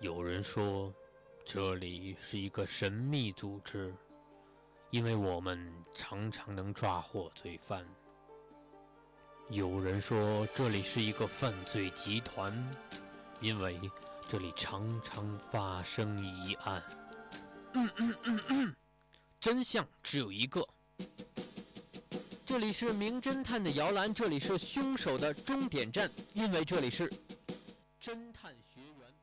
有人说，这里是一个神秘组织，因为我们常常能抓获罪犯。有人说，这里是一个犯罪集团，因为这里常常发生疑案。真相只有一个。这里是名侦探的摇篮，这里是凶手的终点站，因为这里是侦探学员。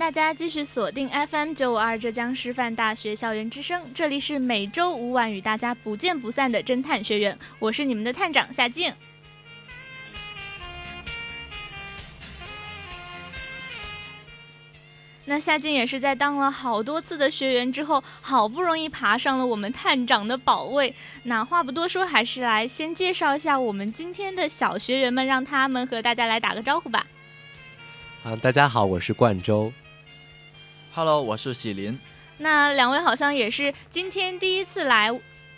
大家继续锁定 FM 九五二浙江师范大学校园之声，这里是每周五晚与大家不见不散的侦探学院，我是你们的探长夏静。那夏静也是在当了好多次的学员之后，好不容易爬上了我们探长的宝位。那话不多说，还是来先介绍一下我们今天的小学员们，让他们和大家来打个招呼吧。啊，大家好，我是冠周。Hello，我是喜林。那两位好像也是今天第一次来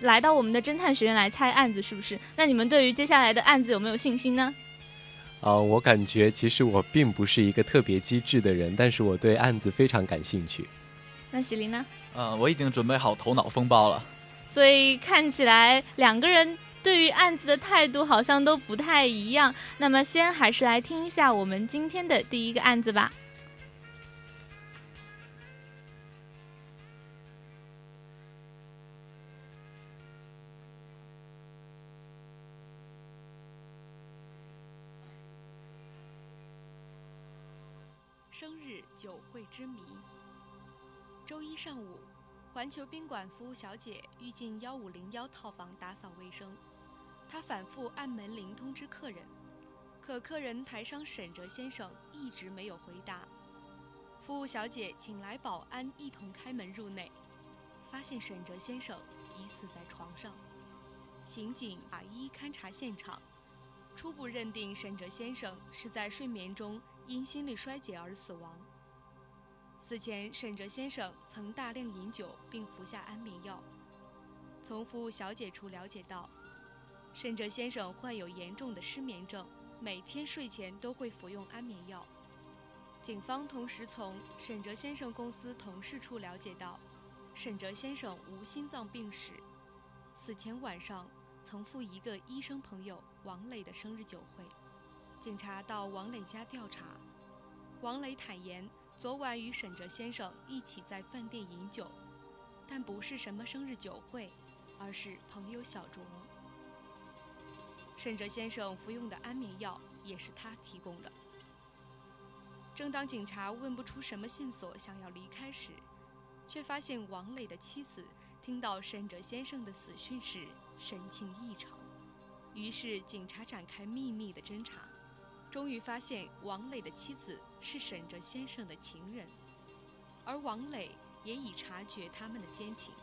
来到我们的侦探学院来猜案子，是不是？那你们对于接下来的案子有没有信心呢？啊，我感觉其实我并不是一个特别机智的人，但是我对案子非常感兴趣。那喜林呢？嗯，我已经准备好头脑风暴了。所以看起来两个人。对于案子的态度好像都不太一样，那么先还是来听一下我们今天的第一个案子吧。周一上午，环球宾馆服务小姐欲进幺五零幺套房打扫卫生。她反复按门铃通知客人，可客人台上沈哲先生一直没有回答。服务小姐请来保安一同开门入内，发现沈哲先生已死在床上。刑警法医勘查现场，初步认定沈哲先生是在睡眠中因心力衰竭而死亡。此前，沈哲先生曾大量饮酒并服下安眠药。从服务小姐处了解到。沈哲先生患有严重的失眠症，每天睡前都会服用安眠药。警方同时从沈哲先生公司同事处了解到，沈哲先生无心脏病史，此前晚上曾赴一个医生朋友王磊的生日酒会。警察到王磊家调查，王磊坦言，昨晚与沈哲先生一起在饭店饮酒，但不是什么生日酒会，而是朋友小酌。沈哲先生服用的安眠药也是他提供的。正当警察问不出什么线索，想要离开时，却发现王磊的妻子听到沈哲先生的死讯时神情异常。于是警察展开秘密的侦查，终于发现王磊的妻子是沈哲先生的情人，而王磊也已察觉他们的奸情。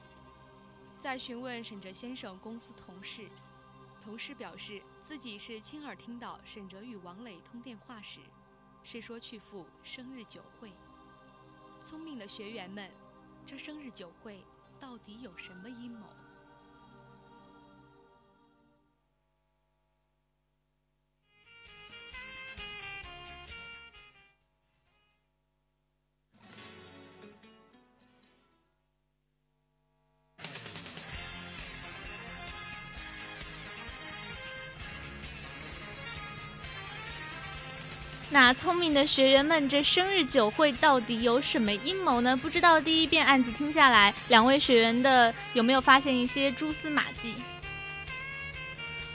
在询问沈哲先生公司同事。同事表示，自己是亲耳听到沈哲与王磊通电话时，是说去赴生日酒会。聪明的学员们，这生日酒会到底有什么阴谋？聪明的学员们，这生日酒会到底有什么阴谋呢？不知道第一遍案子听下来，两位学员的有没有发现一些蛛丝马迹？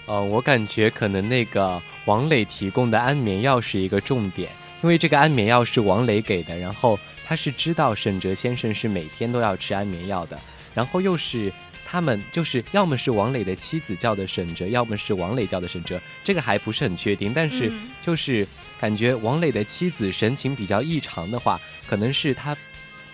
呃，我感觉可能那个王磊提供的安眠药是一个重点，因为这个安眠药是王磊给的，然后他是知道沈哲先生是每天都要吃安眠药的，然后又是。他们就是要么是王磊的妻子叫的沈哲，要么是王磊叫的沈哲，这个还不是很确定。但是嗯就是感觉王磊的妻子神情比较异常的话，可能是他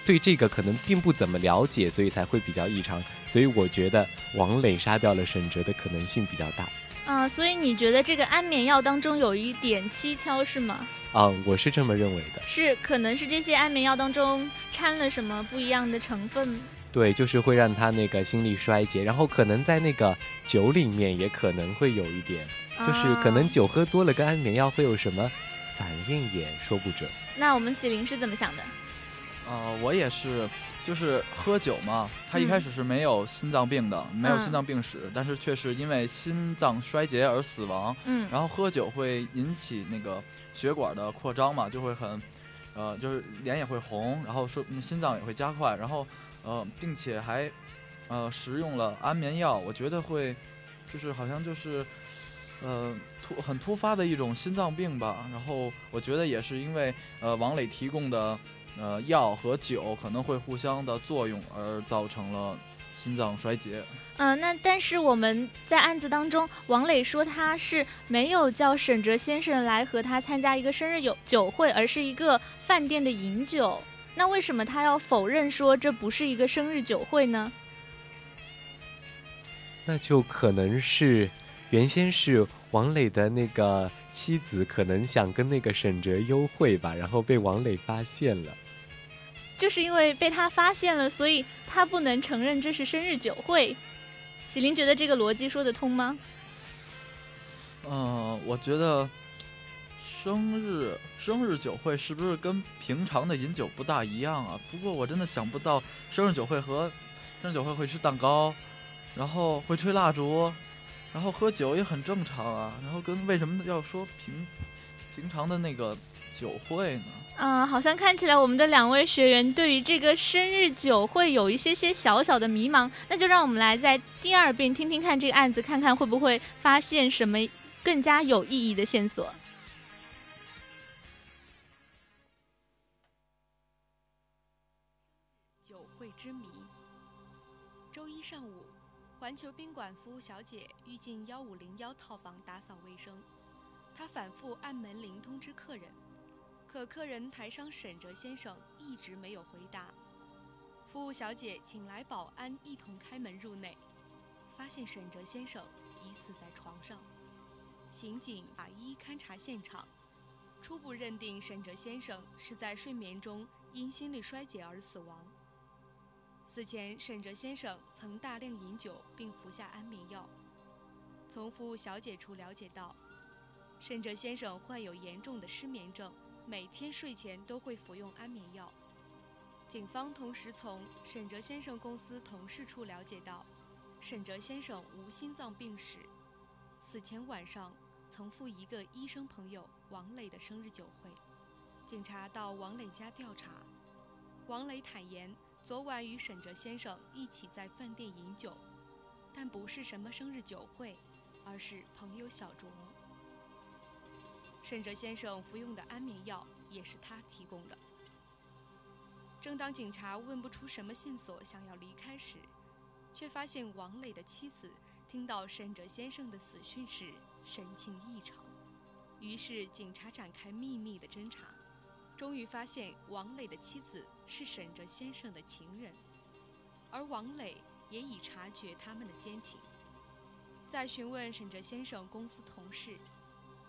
对这个可能并不怎么了解，所以才会比较异常。所以我觉得王磊杀掉了沈哲的可能性比较大。啊、所以你觉得这个安眠药当中有一点蹊跷是吗？啊、我是这么认为的。是，可能是这些安眠药当中掺了什么不一样的成分？对，就是会让他那个心力衰竭，然后可能在那个酒里面也可能会有一点，就是可能啊酒喝多了跟安眠药会有什么反应也说不准。那我们喜林是怎么想的？呃，我也是，就是喝酒嘛，他一嗯开始是没有心脏病的，没有嗯心脏病史，但是却是因为心脏衰竭而死亡。嗯然后喝酒会引起那个血管的扩张嘛，就会很，呃，就是脸也会红，然后说嗯心脏也会加快，然后呃，并且还呃食用了安眠药，我觉得会就是好像就是呃突很突发的一种心脏病吧。然后我觉得也是因为呃王磊提供的呃药和酒可能会互相的作用而造成了心脏衰竭。嗯、那但是我们在案子当中，王磊说他是没有叫沈哲先生来和他参加一个生日酒酒会，而是一个饭店的饮酒。那为什么他要否认说这不是一个生日酒会呢？那就可能是原先是王磊的那个妻子，可能想跟那个沈哲幽会吧，然后被王磊发现了。就是因为被他发现了，所以他不能承认这是生日酒会。喜林觉得这个逻辑说得通吗？嗯、我觉得生日生日酒会是不是跟平常的饮酒不大一样啊？不过我真的想不到生日酒会和生日酒会会吃蛋糕，然后会吹蜡烛，然后喝酒也很正常啊。然后跟为什么要说平平常的那个酒会呢？嗯、好像看起来我们的两位学员对于这个生日酒会有一些些小小的迷茫，那就让我们来在第二遍听听看这个案子，看看会不会发现什么更加有意义的线索。环球宾馆服务小姐欲进幺五零幺套房打扫卫生，她反复按门铃通知客人，可客人台上沈哲先生一直没有回答。服务小姐请来保安一同开门入内，发现沈哲先生已死在床上。刑警法医勘查现场，初步认定沈哲先生是在睡眠中因心力衰竭而死亡。死前，沈哲先生曾大量饮酒并服下安眠药。从服务小姐处了解到，沈哲先生患有严重的失眠症，每天睡前都会服用安眠药。警方同时从沈哲先生公司同事处了解到，沈哲先生无心脏病史，死前晚上曾赴一个医生朋友王磊的生日酒会。警察到王磊家调查，王磊坦言，昨晚与沈哲先生一起在饭店饮酒，但不是什么生日酒会，而是朋友小酌。沈哲先生服用的安眠药也是他提供的。正当警察问不出什么线索，想要离开时，却发现王磊的妻子听到沈哲先生的死讯时神情异常。于是警察展开秘密的侦查，终于发现王磊的妻子是沈哲先生的情人，而王磊也已察觉他们的奸情。在询问沈哲先生公司同事，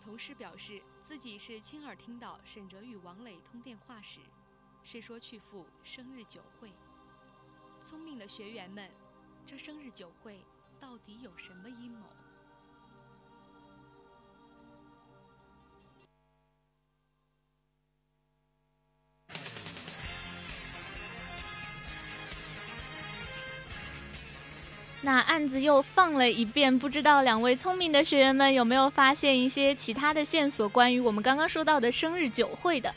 同事表示自己是亲耳听到沈哲与王磊通电话时，是说去赴生日酒会。聪明的学员们，这生日酒会到底有什么阴谋？那案子又放了一遍，不知道两位聪明的学员们有没有发现一些其他的线索，关于我们刚刚说到的生日酒会的？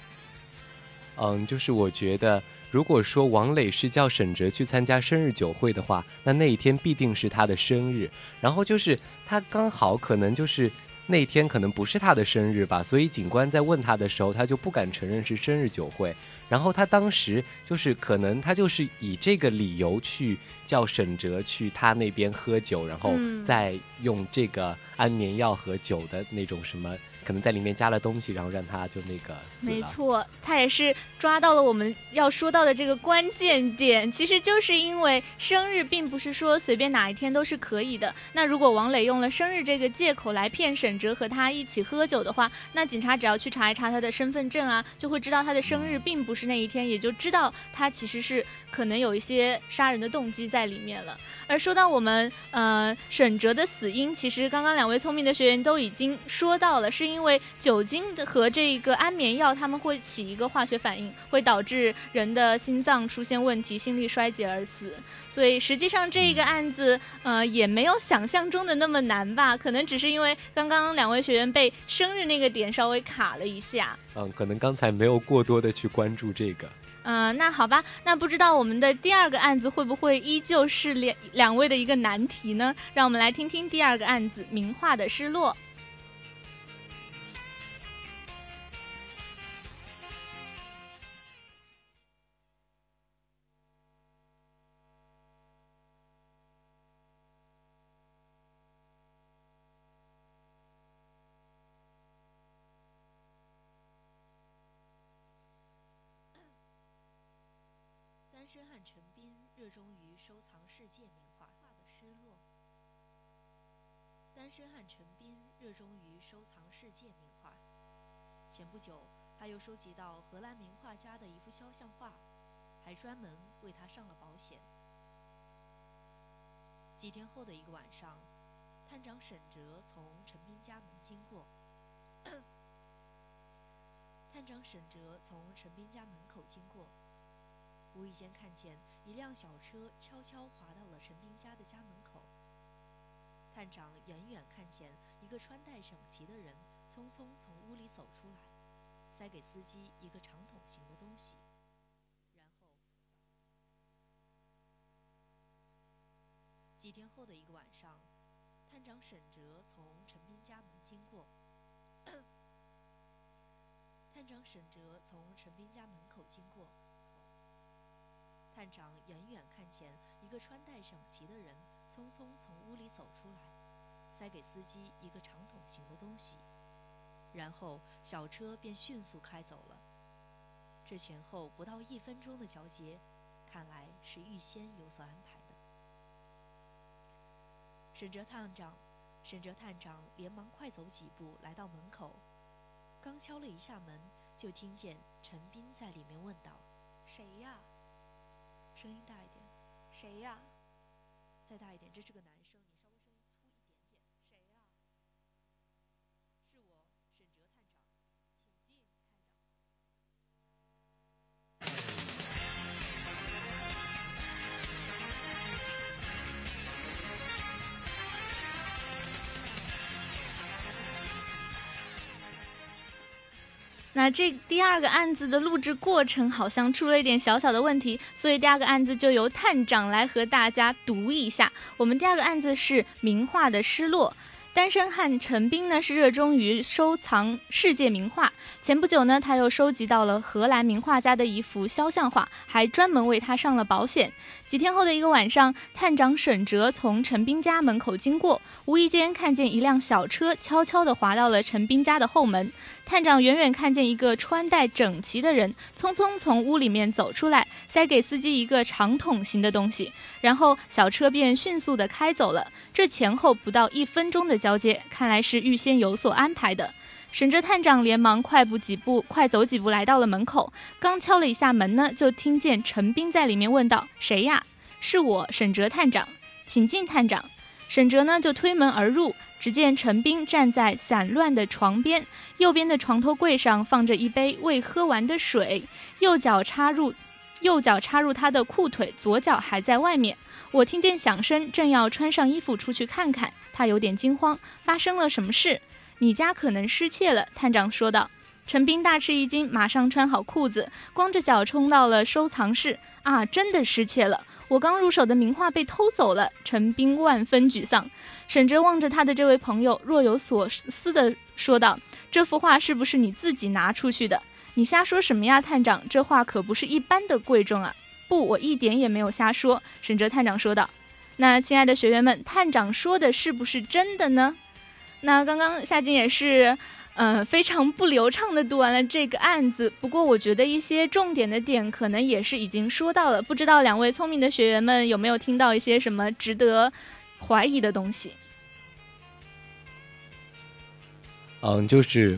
嗯，就是我觉得，如果说王磊是叫沈哲去参加生日酒会的话，那那一天必定是他的生日。然后就是他刚好可能就是那天可能不是他的生日吧，所以警官在问他的时候，他就不敢承认是生日酒会。然后他当时就是可能他就是以这个理由去叫沈哲去他那边喝酒，然后再用这个安眠药和酒的那种什么。可能在里面加了东西，然后让他就那个。没错，他也是抓到了我们要说到的这个关键点。其实就是因为生日并不是说随便哪一天都是可以的。那如果王磊用了生日这个借口来骗沈哲和他一起喝酒的话，那警察只要去查一查他的身份证啊，就会知道他的生日并不是那一天，也就知道他其实是可能有一些杀人的动机在里面了。而说到我们呃沈哲的死因，其实刚刚两位聪明的学员都已经说到了，是因为酒精的和这个安眠药，他们会起一个化学反应，会导致人的心脏出现问题，心力衰竭而死。所以实际上这个案子呃也没有想象中的那么难吧？可能只是因为刚刚两位学员被生日那个点稍微卡了一下。嗯，可能刚才没有过多的去关注这个。嗯，那好吧，那不知道我们的第二个案子会不会依旧是两两位的一个难题呢？让我们来听听第二个案子——名画的失落。单身汉陈斌热衷于收藏世界名画画的失落。单身汉陈斌热衷于收藏世界名画。前不久，他又收集到荷兰名画家的一幅肖像画，还专门为他上了保险。几天后的一个晚上，探长沈哲从陈斌家门经过。探长沈哲从陈斌家门口经过。无意间看见一辆小车悄悄滑到了陈斌家的家门口。探长远远看见一个穿戴整齐的人匆匆从屋里走出来，塞给司机一个长筒形的东西。然后，几天后的一个晚上，探长沈哲从陈斌家门经过。探长沈哲从陈斌家门口经过。探长远远看见一个穿戴整齐的人匆匆从屋里走出来，塞给司机一个长筒形的东西，然后小车便迅速开走了。这前后不到一分钟的交接，看来是预先有所安排的。沈哲探长，沈哲探长连忙快走几步来到门口，刚敲了一下门，就听见陈斌在里面问道：“谁呀？”声音大一点，谁呀？再大一点，这是个男生，那这第二个案子的录制过程好像出了一点小小的问题，所以第二个案子就由探长来和大家读一下。我们第二个案子是名画的失落。单身汉陈斌呢是热衷于收藏世界名画，前不久呢他又收集到了荷兰名画家的一幅肖像画，还专门为他上了保险。几天后的一个晚上，探长沈哲从陈斌家门口经过，无意间看见一辆小车悄悄地滑到了陈斌家的后门。探长远远看见一个穿戴整齐的人匆匆从屋里面走出来，塞给司机一个长筒形的东西，然后小车便迅速地开走了。这前后不到一分钟的交接，看来是预先有所安排的。沈哲探长连忙快步几步，快走几步来到了门口，刚敲了一下门呢，就听见陈斌在里面问道：“谁呀？”“是我，沈哲探长，请进，探长。”沈哲呢就推门而入。只见陈斌站在散乱的床边，右边的床头柜上放着一杯未喝完的水，右脚插入，右脚插入他的裤腿，左脚还在外面。我听见响声，正要穿上衣服出去看看，他有点惊慌，发生了什么事？你家可能失窃了，探长说道。陈斌大吃一惊，马上穿好裤子，光着脚冲到了收藏室。啊，真的失窃了！我刚入手的名画被偷走了。陈斌万分沮丧。沈哲望着他的这位朋友，若有所思地说道：“这幅画是不是你自己拿出去的？你瞎说什么呀，探长？这画可不是一般的贵重啊！”“不，我一点也没有瞎说。”沈哲探长说道。“那亲爱的学员们，探长说的是不是真的呢？”那刚刚夏静也是。嗯，非常不流畅的读完了这个案子。不过，我觉得一些重点的点可能也是已经说到了。不知道两位聪明的学员们有没有听到一些什么值得怀疑的东西？嗯，就是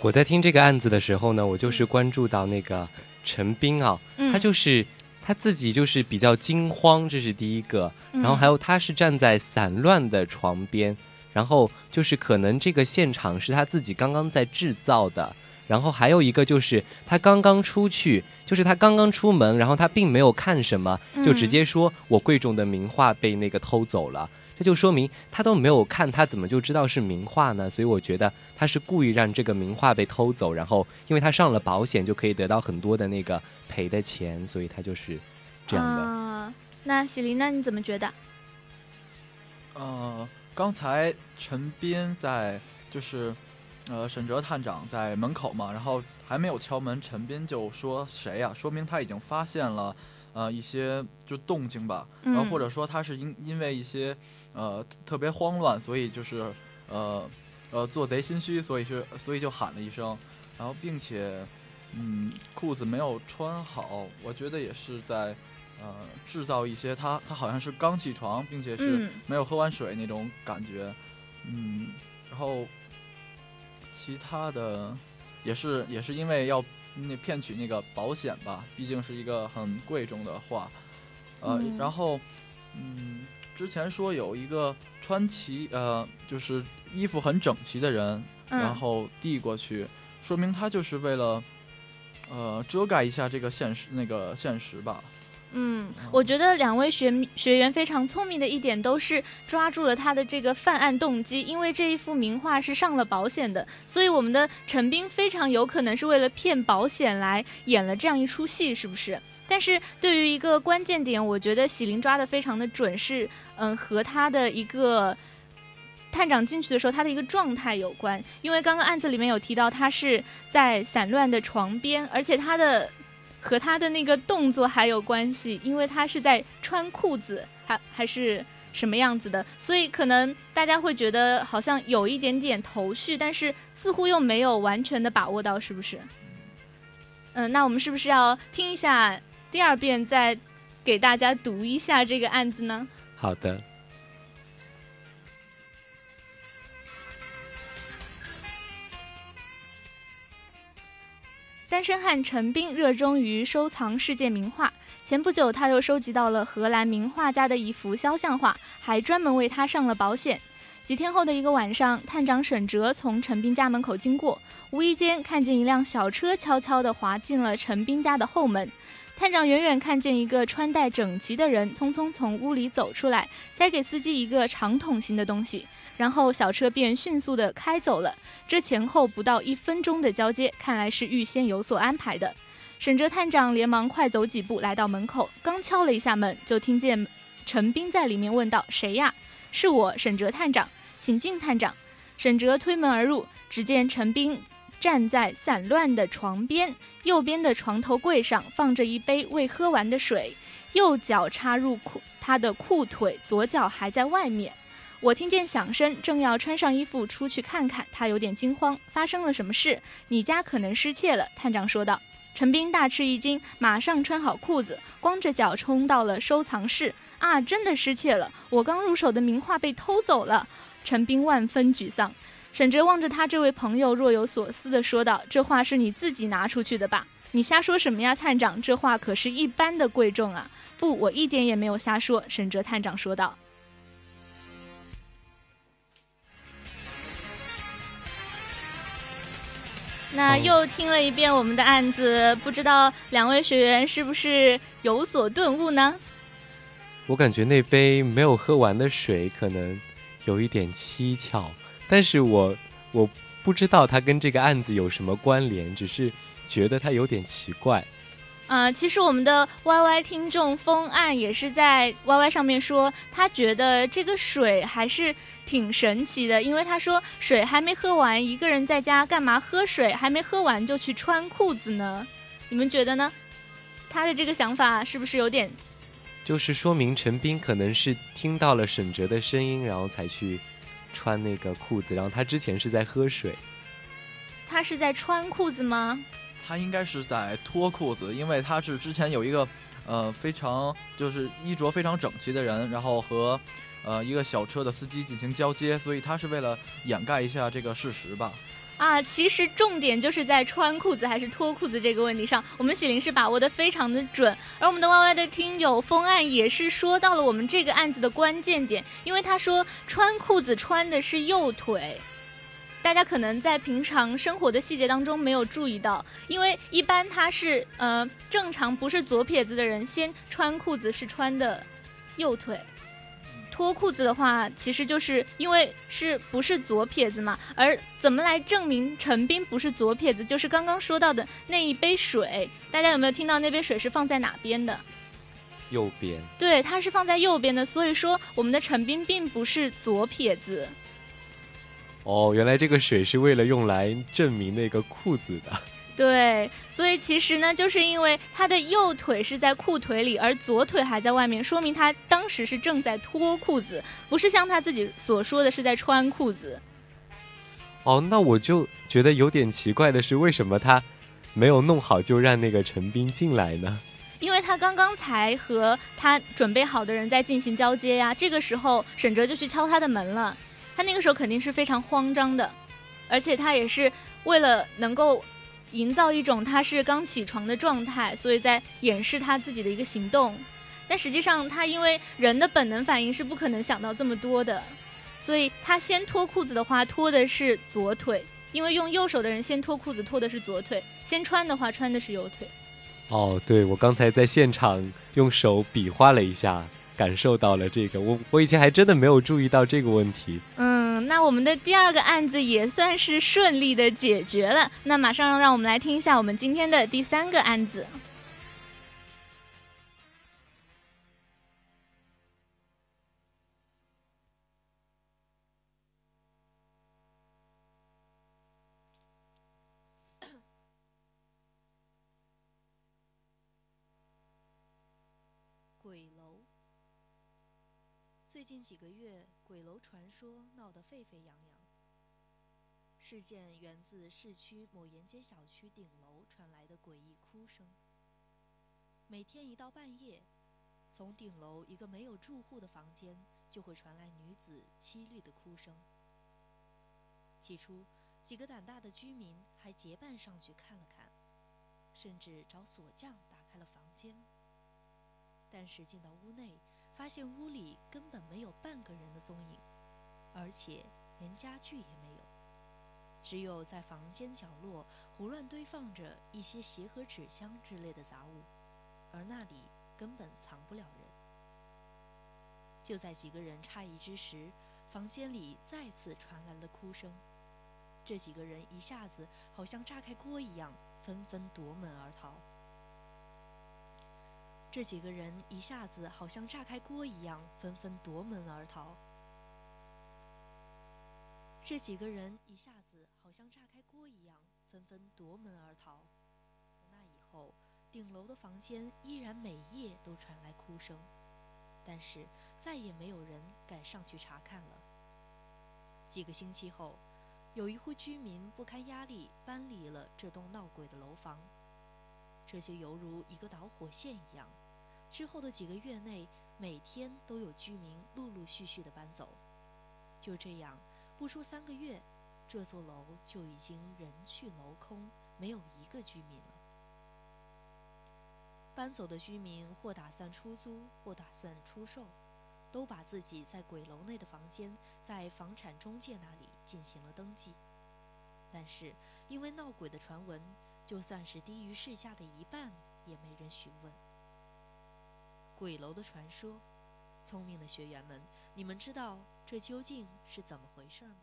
我在听这个案子的时候呢，我就是关注到那个陈斌啊，他就是他自己就是比较惊慌，这是第一个。然后还有他是站在散乱的床边。然后就是可能这个现场是他自己刚刚在制造的，然后还有一个就是他刚刚出去，就是他刚刚出门，然后他并没有看什么，就直接说我贵重的名画被那个偷走了，这就说明他都没有看，他怎么就知道是名画呢？所以我觉得他是故意让这个名画被偷走，然后因为他上了保险，就可以得到很多的那个赔的钱，所以他就是这样的。那喜林那？你怎么觉得？呃。刚才陈斌在就是，呃，沈哲探长在门口嘛，然后还没有敲门，陈斌就说谁呀？说明他已经发现了，呃，一些就动静吧，然后或者说他是因因为一些，呃，特别慌乱，所以就是，呃，呃，做贼心虚，所以是所以就喊了一声，然后并且，嗯，裤子没有穿好，我觉得也是在。呃，制造一些他他好像是刚起床，并且是没有喝完水那种感觉，嗯，然后其他的也是也是因为要那骗取那个保险吧，毕竟是一个很贵重的话，呃，然后嗯，之前说有一个穿齐呃就是衣服很整齐的人，然后递过去，说明他就是为了呃遮盖一下这个现实那个现实吧。嗯，我觉得两位学学员非常聪明的一点都是抓住了他的这个犯案动机，因为这一幅名画是上了保险的，所以我们的陈斌非常有可能是为了骗保险来演了这样一出戏，是不是？但是对于一个关键点，我觉得喜林抓的非常的准，是嗯和他的一个探长进去的时候他的一个状态有关，因为刚刚案子里面有提到他是在散乱的床边，而且他的。和他的那个动作还有关系，因为他是在穿裤子，还还是什么样子的，所以可能大家会觉得好像有一点点头绪，但是似乎又没有完全的把握到，是不是？嗯，那我们是不是要听一下第二遍，再给大家读一下这个案子呢？好的。单身汉陈斌热衷于收藏世界名画。前不久，他又收集到了荷兰名画家的一幅肖像画，还专门为他上了保险。几天后的一个晚上，探长沈哲从陈斌家门口经过，无意间看见一辆小车悄悄地滑进了陈斌家的后门。探长远远看见一个穿戴整齐的人匆匆从屋里走出来，塞给司机一个长筒形的东西。然后小车便迅速的开走了。这前后不到一分钟的交接，看来是预先有所安排的。沈哲探长连忙快走几步来到门口，刚敲了一下门，就听见陈斌在里面问道：“谁呀？”“是我，沈哲探长，请进，探长。”沈哲推门而入，只见陈斌站在散乱的床边，右边的床头柜上放着一杯未喝完的水，右脚插入裤他的裤腿，左脚还在外面。我听见响声，正要穿上衣服出去看看，他有点惊慌。发生了什么事？你家可能失窃了，探长说道。陈斌大吃一惊，马上穿好裤子，光着脚冲到了收藏室。啊，真的失窃了！我刚入手的名画被偷走了。陈斌万分沮丧。沈哲望着他这位朋友，若有所思地说道：“这话是你自己拿出去的吧？你瞎说什么呀，探长？这话可是一般的贵重啊！不，我一点也没有瞎说。”沈哲探长说道。那又听了一遍我们的案子，不知道两位学员是不是有所顿悟呢？我感觉那杯没有喝完的水可能有一点蹊跷，但是我我不知道它跟这个案子有什么关联，只是觉得它有点奇怪。呃，其实我们的 Y Y 听众风岸也是在 Y Y 上面说，他觉得这个水还是挺神奇的，因为他说水还没喝完，一个人在家干嘛喝水？还没喝完就去穿裤子呢？你们觉得呢？他的这个想法是不是有点？就是说明陈斌可能是听到了沈哲的声音，然后才去穿那个裤子，然后他之前是在喝水。他是在穿裤子吗？他应该是在脱裤子，因为他是之前有一个，呃，非常就是衣着非常整齐的人，然后和，呃，一个小车的司机进行交接，所以他是为了掩盖一下这个事实吧。啊，其实重点就是在穿裤子还是脱裤子这个问题上，我们喜林是把握的非常的准，而我们的 Y Y 的听友风案也是说到了我们这个案子的关键点，因为他说穿裤子穿的是右腿。大家可能在平常生活的细节当中没有注意到，因为一般他是呃正常不是左撇子的人，先穿裤子是穿的右腿，脱裤子的话，其实就是因为是不是左撇子嘛。而怎么来证明陈斌不是左撇子？就是刚刚说到的那一杯水，大家有没有听到那杯水是放在哪边的？右边。对，它是放在右边的，所以说我们的陈斌并不是左撇子。哦，原来这个水是为了用来证明那个裤子的。对，所以其实呢，就是因为他的右腿是在裤腿里，而左腿还在外面，说明他当时是正在脱裤子，不是像他自己所说的是在穿裤子。哦，那我就觉得有点奇怪的是，为什么他没有弄好就让那个陈斌进来呢？因为他刚刚才和他准备好的人在进行交接呀，这个时候沈哲就去敲他的门了。他那个时候肯定是非常慌张的，而且他也是为了能够营造一种他是刚起床的状态，所以在掩饰他自己的一个行动。但实际上，他因为人的本能反应是不可能想到这么多的，所以他先脱裤子的话，脱的是左腿，因为用右手的人先脱裤子，脱的是左腿；先穿的话，穿的是右腿。哦，对，我刚才在现场用手比划了一下。感受到了这个，我我以前还真的没有注意到这个问题。嗯，那我们的第二个案子也算是顺利的解决了。那马上让我们来听一下我们今天的第三个案子。近几个月，鬼楼传说闹得沸沸扬扬。事件源自市区某沿街小区顶楼传来的诡异哭声。每天一到半夜，从顶楼一个没有住户的房间就会传来女子凄厉的哭声。起初，几个胆大的居民还结伴上去看了看，甚至找锁匠打开了房间。但是进到屋内，发现屋里根本没有半个人的踪影，而且连家具也没有，只有在房间角落胡乱堆放着一些鞋和纸箱之类的杂物，而那里根本藏不了人。就在几个人诧异之时，房间里再次传来了哭声，这几个人一下子好像炸开锅一样，纷纷夺门而逃。这几个人一下子好像炸开锅一样，纷纷夺门而逃。这几个人一下子好像炸开锅一样，纷纷夺门而逃。从那以后，顶楼的房间依然每夜都传来哭声，但是再也没有人敢上去查看了。几个星期后，有一户居民不堪压力搬离了这栋闹鬼的楼房，这就犹如一个导火线一样。之后的几个月内，每天都有居民陆陆续续的搬走。就这样，不出三个月，这座楼就已经人去楼空，没有一个居民了。搬走的居民或打算出租，或打算出售，都把自己在鬼楼内的房间在房产中介那里进行了登记。但是，因为闹鬼的传闻，就算是低于市价的一半也没人询问。鬼楼的传说聪明的学员们你们知道这究竟是怎么回事吗？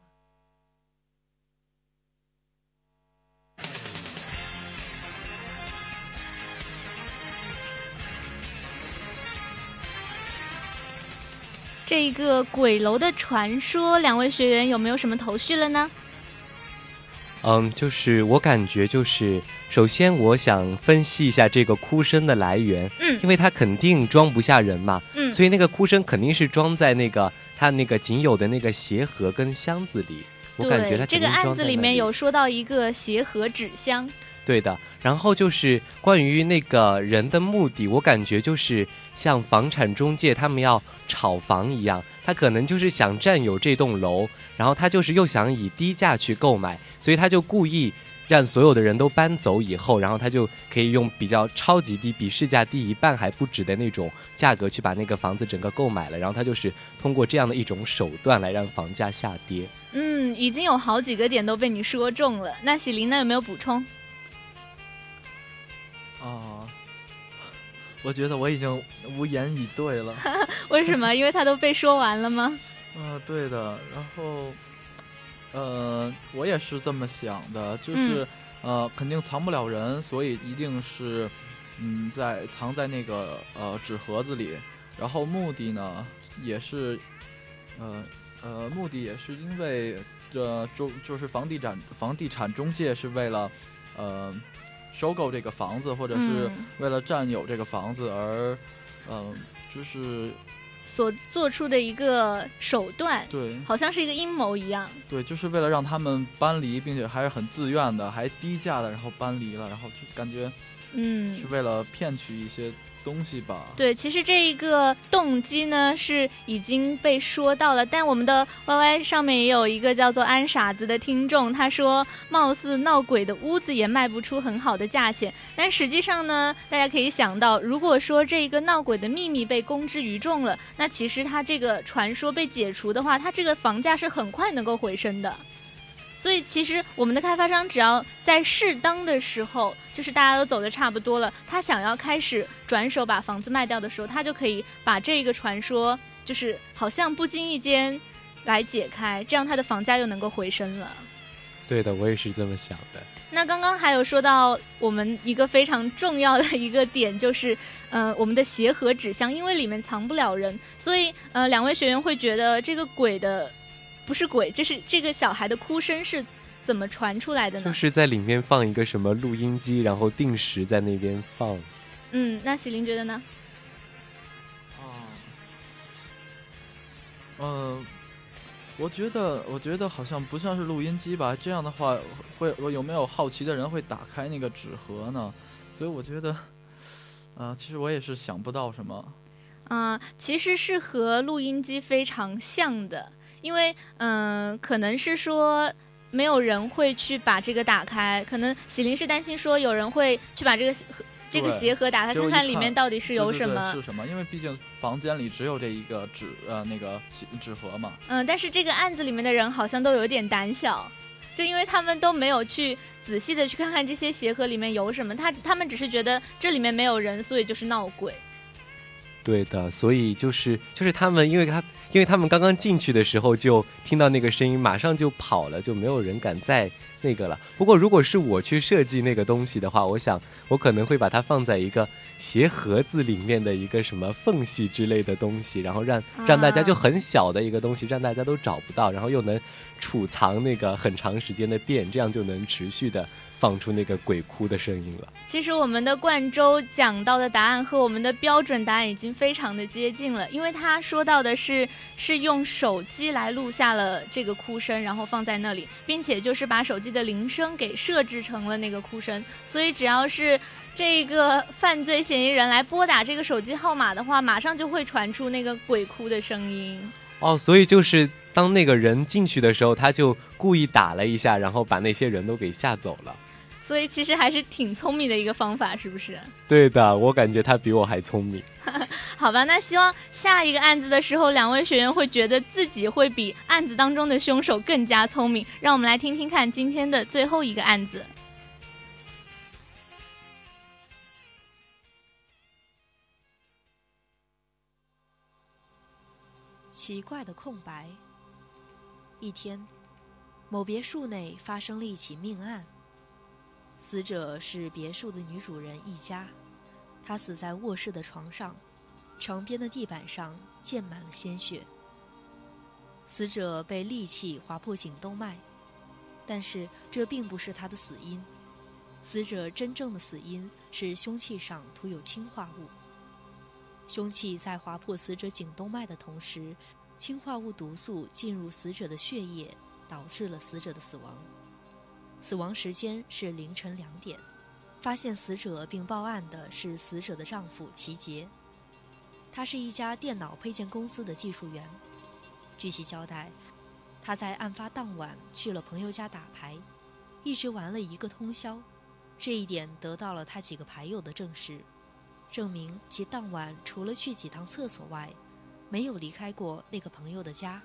这一个鬼楼的传说两位学员有没有什么头绪了呢？嗯就是我感觉就是首先我想分析一下这个哭声的来源，嗯。因为它肯定装不下人嘛，嗯，所以那个哭声肯定是装在那个他那个仅有的那个鞋盒跟箱子里。我感觉它对这个案子里面有说到一个鞋盒纸箱，对。的，然后就是关于那个人的目的，我感觉就是像房产中介他们要炒房一样，他可能就是想占有这栋楼，然后他就是又想以低价去购买，所以他就故意让所有的人都搬走以后，然后他就可以用比较超级低，比市价低一半还不止的那种价格去把那个房子整个购买了，然后他就是通过这样的一种手段来让房价下跌。嗯，已经有好几个点都被你说中了。那喜林呢，有没有补充？哦，我觉得我已经无言以对了。为什么？因为他都被说完了吗？啊，对的。然后，呃，我也是这么想的，就是、呃，肯定藏不了人，所以一定是，嗯，在藏在那个呃纸盒子里。然后目的呢，也是，呃呃，目的也是因为这中就是房地产房地产中介是为了，呃，收购这个房子，或者是嗯，为了占有这个房子而，嗯、就是所做出的一个手段，对。好像是一个阴谋一样。对，就是为了让他们搬离，并且还是很自愿的，还低价的，然后搬离了，然后就感觉嗯是，为了骗取一些东西吧。对，其实这一个动机呢是已经被说到了，但我们的 YY 上面也有一个叫做安傻子的听众，他说貌似闹鬼的屋子也卖不出很好的价钱，但实际上呢，大家可以想到，如果说这一个闹鬼的秘密被公之于众了，那其实他这个传说被解除的话，他这个房价是很快能够回升的。所以其实我们的开发商只要在适当的时候，就是大家都走的差不多了，他想要开始转手把房子卖掉的时候，他就可以把这一个传说，就是好像不经意间来解开，这样他的房价又能够回升了。对的，我也是这么想的。那刚刚还有说到我们一个非常重要的一个点，就是，呃，我们的鞋盒纸箱，因为里面藏不了人，所以，呃，两位学员会觉得这个鬼的不是鬼，这是这个小孩的哭声是怎么传出来的呢？就是在里面放一个什么录音机，然后定时在那边放。嗯，那喜林觉得呢？啊，嗯、我觉得，我觉得好像不像是录音机吧。这样的话，会我有没有好奇的人会打开那个纸盒呢？所以我觉得，啊、其实我也是想不到什么。啊、其实是和录音机非常像的，因为嗯、可能是说没有人会去把这个打开，可能喜林是担心说有人会去把这个盒这个鞋盒打开，看看看里面到底是有对对对什么。是什么？因为毕竟房间里只有这一个纸呃那个纸盒嘛。嗯，但是这个案子里面的人好像都有点胆小，就因为他们都没有去仔细的去看看这些鞋盒里面有什么，他他们只是觉得这里面没有人，所以就是闹鬼。对的，所以就是就是他们，因为他因为他们刚刚进去的时候就听到那个声音，马上就跑了，就没有人敢再那个了。不过如果是我去设计那个东西的话，我想我可能会把它放在一个鞋盒子里面的一个什么缝隙之类的东西，然后让让大家就啊很小的一个东西，让大家都找不到，然后又能储藏那个很长时间的电，这样就能持续的放出那个鬼哭的声音了。其实我们的冠周讲到的答案和我们的标准答案已经非常的接近了，因为他说到的是是用手机来录下了这个哭声，然后放在那里，并且就是把手机的铃声给设置成了那个哭声，所以只要是这个犯罪嫌疑人来拨打这个手机号码的话，马上就会传出那个鬼哭的声音。哦，所以就是当那个人进去的时候，他就故意打了一下，然后把那些人都给吓走了。所以其实还是挺聪明的一个方法，是不是？对的，我感觉他比我还聪明。好吧，那希望下一个案子的时候，两位学员会觉得自己会比案子当中的凶手更加聪明。让我们来听听看今天的最后一个案子。奇怪的空白。一天，某别墅内发生了一起命案。死者是别墅的女主人一家，她死在卧室的床上，床边的地板上溅满了鲜血。死者被利器划破颈动脉，但是这并不是她的死因。死者真正的死因是凶器上涂有氰化物。凶器在划破死者颈动脉的同时，氰化物毒素进入死者的血液，导致了死者的死亡。死亡时间是凌晨两点。发现死者并报案的是死者的丈夫齐杰，他是一家电脑配件公司的技术员。据其交代，他在案发当晚去了朋友家打牌，一直玩了一个通宵。这一点得到了他几个牌友的证实，证明其当晚除了去几趟厕所外，没有离开过那个朋友的家。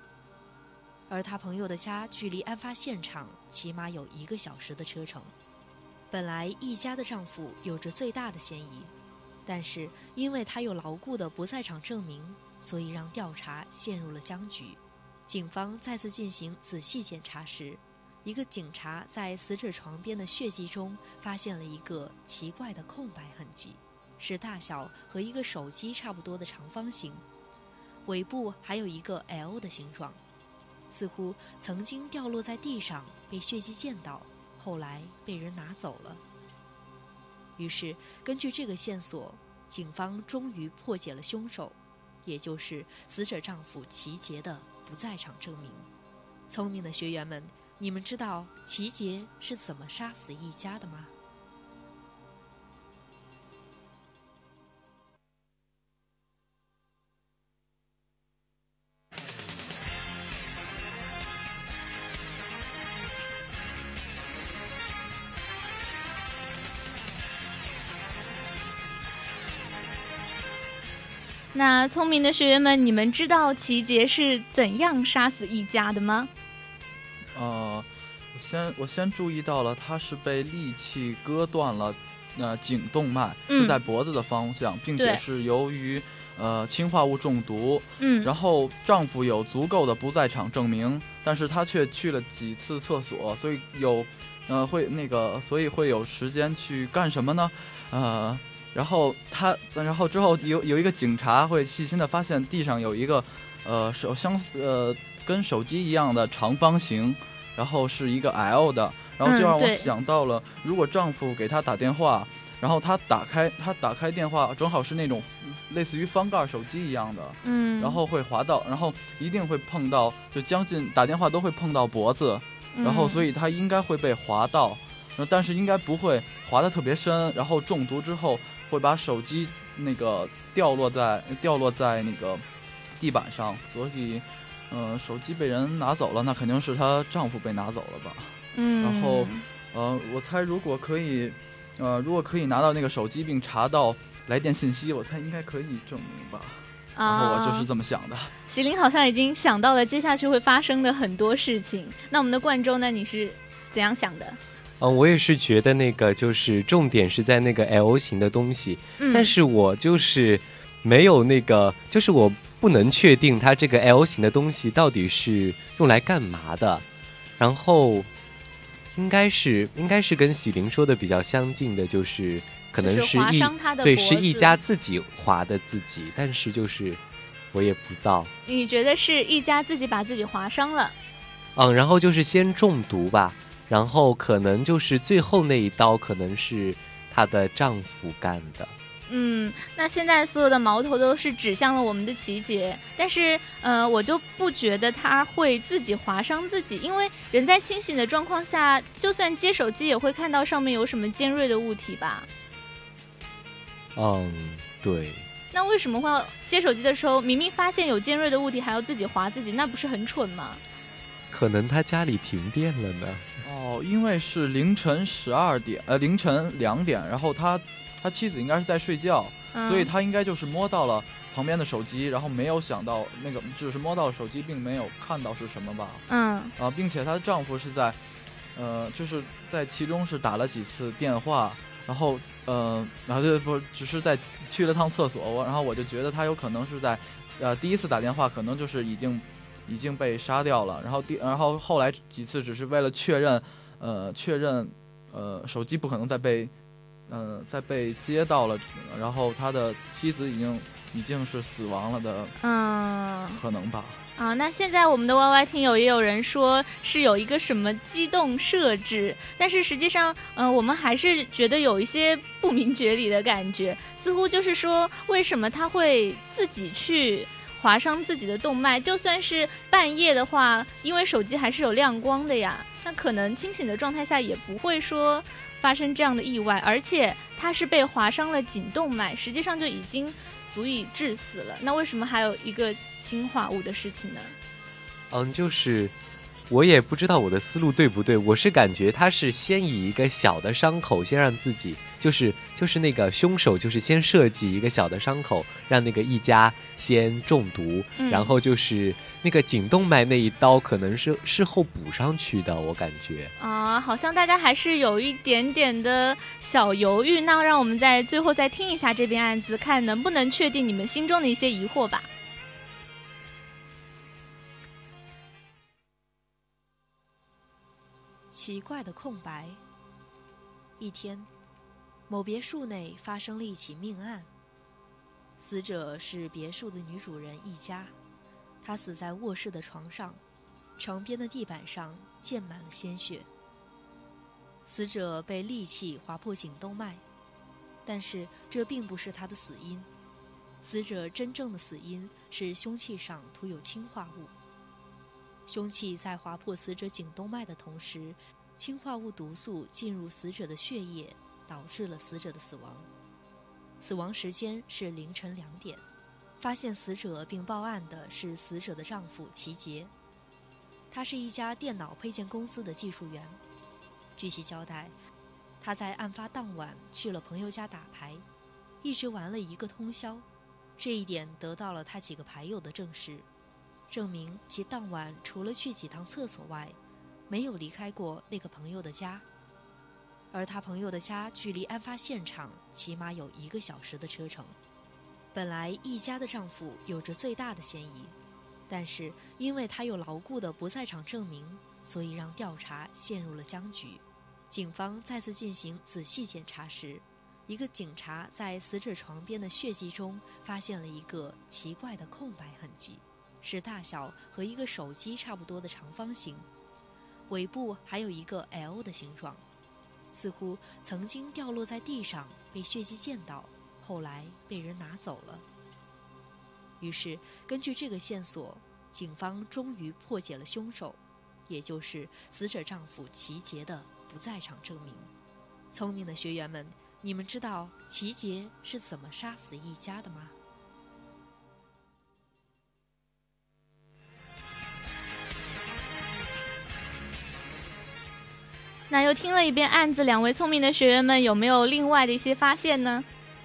而他朋友的家距离案发现场起码有一个小时的车程。本来一家的丈夫有着最大的嫌疑，但是因为他有牢固的不在场证明，所以让调查陷入了僵局。警方再次进行仔细检查时，一个警察在死者床边的血迹中发现了一个奇怪的空白痕迹，是大小和一个手机差不多的长方形，尾部还有一个 L 的形状，似乎曾经掉落在地上被血迹溅到。后来被人拿走了。于是，根据这个线索，警方终于破解了凶手，也就是死者丈夫齐杰的不在场证明。聪明的学员们，你们知道齐杰是怎么杀死一家的吗？那聪明的学员们，你们知道齐杰是怎样杀死一家的吗？呃，我先我先注意到了，他是被利器割断了，呃，颈动脉是在脖子的方向，并且是由于呃氰化物中毒。嗯。然后丈夫有足够的不在场证明，但是他却去了几次厕所，所以有呃会那个，所以会有时间去干什么呢？呃。然后他，然后之后有有一个警察会细心的发现地上有一个，呃手相呃跟手机一样的长方形，然后是一个 L 的，然后就让我想到了，如果丈夫给她打电话，然后她打开她打开电话，正好是那种类似于翻盖手机一样的，嗯，然后会滑到，然后一定会碰到，就将近打电话都会碰到脖子，然后所以她应该会被滑到，但是应该不会滑的特别深，然后中毒之后。会把手机那个掉落在掉落在那个地板上，所以，嗯，手机被人拿走了，那肯定是她丈夫被拿走了吧？嗯。然后，呃，我猜如果可以，呃，如果可以拿到那个手机并查到来电信息，我猜应该可以证明吧。啊。然后我就是这么想的。喜林好像已经想到了接下去会发生的很多事情。那我们的冠州呢？你是怎样想的？嗯，我也是觉得那个就是重点是在那个 L 型的东西，但是我就是没有那个，就是我不能确定它这个 L 型的东西到底是用来干嘛的。然后应该是应该是跟喜灵说的比较相近的，就是可能是一对是一家自己划的自己，但是就是我也不知道。你觉得是一家自己把自己划伤了？嗯，然后就是先中毒吧。然后可能就是最后那一刀，可能是她的丈夫干的。嗯，那现在所有的矛头都是指向了我们的琪姐，但是呃，我就不觉得她会自己划伤自己，因为人在清醒的状况下，就算接手机也会看到上面有什么尖锐的物体吧。嗯，对。那为什么会要接手机的时候，明明发现有尖锐的物体，还要自己划自己？那不是很蠢吗？可能他家里停电了呢。哦，因为是凌晨十二点，呃，凌晨两点，然后他他妻子应该是在睡觉，所以他应该就是摸到了旁边的手机，然后没有想到那个，就是摸到手机，并没有看到是什么吧？嗯，啊，并且她的丈夫是在，呃，就是在其中是打了几次电话，然后，呃，然后就不只是在去了趟厕所，我然后我就觉得他有可能是在，呃，第一次打电话可能就是已经。已经被杀掉了，然后第然后后来几次只是为了确认，呃，确认，呃，手机不可能再被，呃，再被接到了，然后他的妻子已经已经是死亡了的嗯可能吧。啊，那现在我们的 YY 听友也有人说是有一个什么机动设置，但是实际上，嗯、我们还是觉得有一些不明觉厉的感觉，似乎就是说，为什么他会自己去划伤自己的动脉？就算是半夜的话，因为手机还是有亮光的呀，那可能清醒的状态下也不会说发生这样的意外，而且他是被划伤了颈动脉，实际上就已经足以致死了。那为什么还有一个氰化物的事情呢？嗯，就是我也不知道我的思路对不对，我是感觉他是先以一个小的伤口，先让自己就是就是那个凶手就是先设计一个小的伤口，让那个一家先中毒，嗯然后就是那个颈动脉那一刀可能是事后补上去的，我感觉。啊，好像大家还是有一点点的小犹豫。那让我们在最后再听一下这边案子，看能不能确定你们心中的一些疑惑吧。奇怪的空白。一天，某别墅内发生了一起命案，死者是别墅的女主人一家，她死在卧室的床上，床边的地板上溅满了鲜血。死者被利器划破颈动脉，但是这并不是他的死因，死者真正的死因是凶器上涂有氰化物。凶器在划破死者颈动脉的同时，氰化物毒素进入死者的血液，导致了死者的死亡。死亡时间是凌晨两点。发现死者并报案的是死者的丈夫齐杰，他是一家电脑配件公司的技术员。据其交代，他在案发当晚去了朋友家打牌，一直玩了一个通宵。这一点得到了他几个牌友的证实。证明其当晚除了去几趟厕所外，没有离开过那个朋友的家。而他朋友的家距离案发现场起码有一个小时的车程。本来一家的丈夫有着最大的嫌疑，但是因为他有牢固的不在场证明，所以让调查陷入了僵局。警方再次进行仔细检查时，一个警察在死者床边的血迹中发现了一个奇怪的空白痕迹。是大小和一个手机差不多的长方形，尾部还有一个 L 的形状，似乎曾经掉落在地上被血迹溅到，后来被人拿走了。于是，根据这个线索，警方终于破解了凶手，也就是死者丈夫齐杰的不在场证明。聪明的学员们，你们知道齐杰是怎么杀死一家的吗？听了一遍案子，两位聪明的学员们有没有另外的一些发现呢？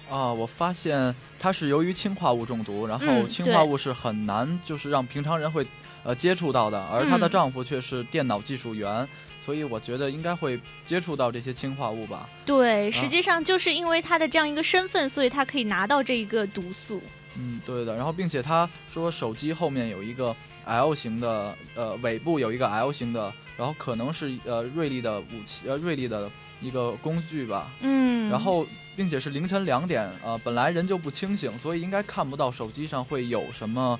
啊，我发现它是由于氰化物中毒，然后嗯氰化物是很难就是让平常人会呃接触到的，而她的嗯丈夫却是电脑技术员，所以我觉得应该会接触到这些氰化物吧。对，实际上就是因为他的这样一个身份，所以他可以拿到这一个毒素。嗯，对的。然后，并且他说手机后面有一个 L 型的，呃，尾部有一个 L 型的，然后可能是呃锐利的武器，呃锐利的一个工具吧。嗯，然后，并且是凌晨两点，呃，本来人就不清醒，所以应该看不到手机上会有什么，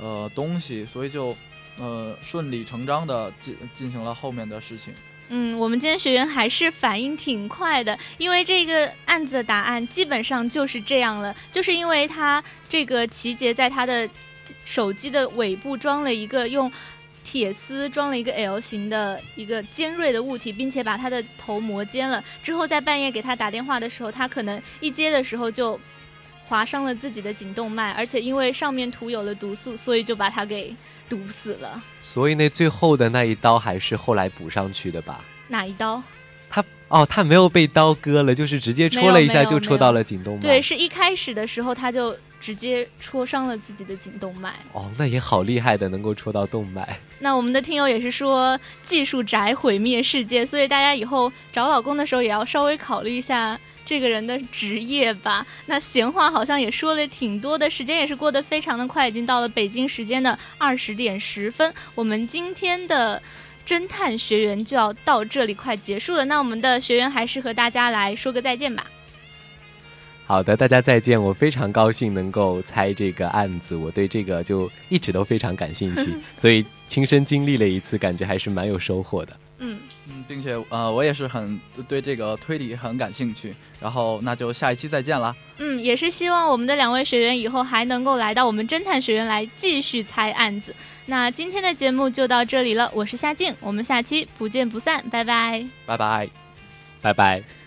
呃，东西，所以就，呃，顺理成章的进进行了后面的事情。嗯，我们今天学员还是反应挺快的，因为这个案子的答案基本上就是这样了，就是因为他这个齐杰在他的手机的尾部装了一个用铁丝装了一个 L 型的一个尖锐的物体，并且把他的头磨尖了。之后在半夜给他打电话的时候，他可能一接的时候就划伤了自己的颈动脉，而且因为上面涂有了毒素，所以就把他给毒死了。所以那最后的那一刀还是后来补上去的吧？哪一刀？他哦，他没有被刀割了，就是直接戳了一下就戳到了颈动脉。对，是一开始的时候他就直接戳伤了自己的颈动脉。哦，那也好厉害的，能够戳到动脉。那我们的听友也是说技术宅毁灭世界，所以大家以后找老公的时候也要稍微考虑一下这个人的职业吧。那闲话好像也说了挺多的，时间也是过得非常的快，已经到了北京时间的二十点十分。我们今天的。侦探学员就要到这里快结束了，那我们的学员还是和大家来说个再见吧。好的，大家再见。我非常高兴能够猜这个案子，我对这个就一直都非常感兴趣，所以亲身经历了一次，感觉还是蛮有收获的。嗯嗯，并且呃，我也是很对这个推理很感兴趣。然后那就下一期再见啦。嗯，也是希望我们的两位学员以后还能够来到我们侦探学院来继续猜案子。那今天的节目就到这里了，我是夏静，我们下期不见不散，拜拜，拜拜，拜拜。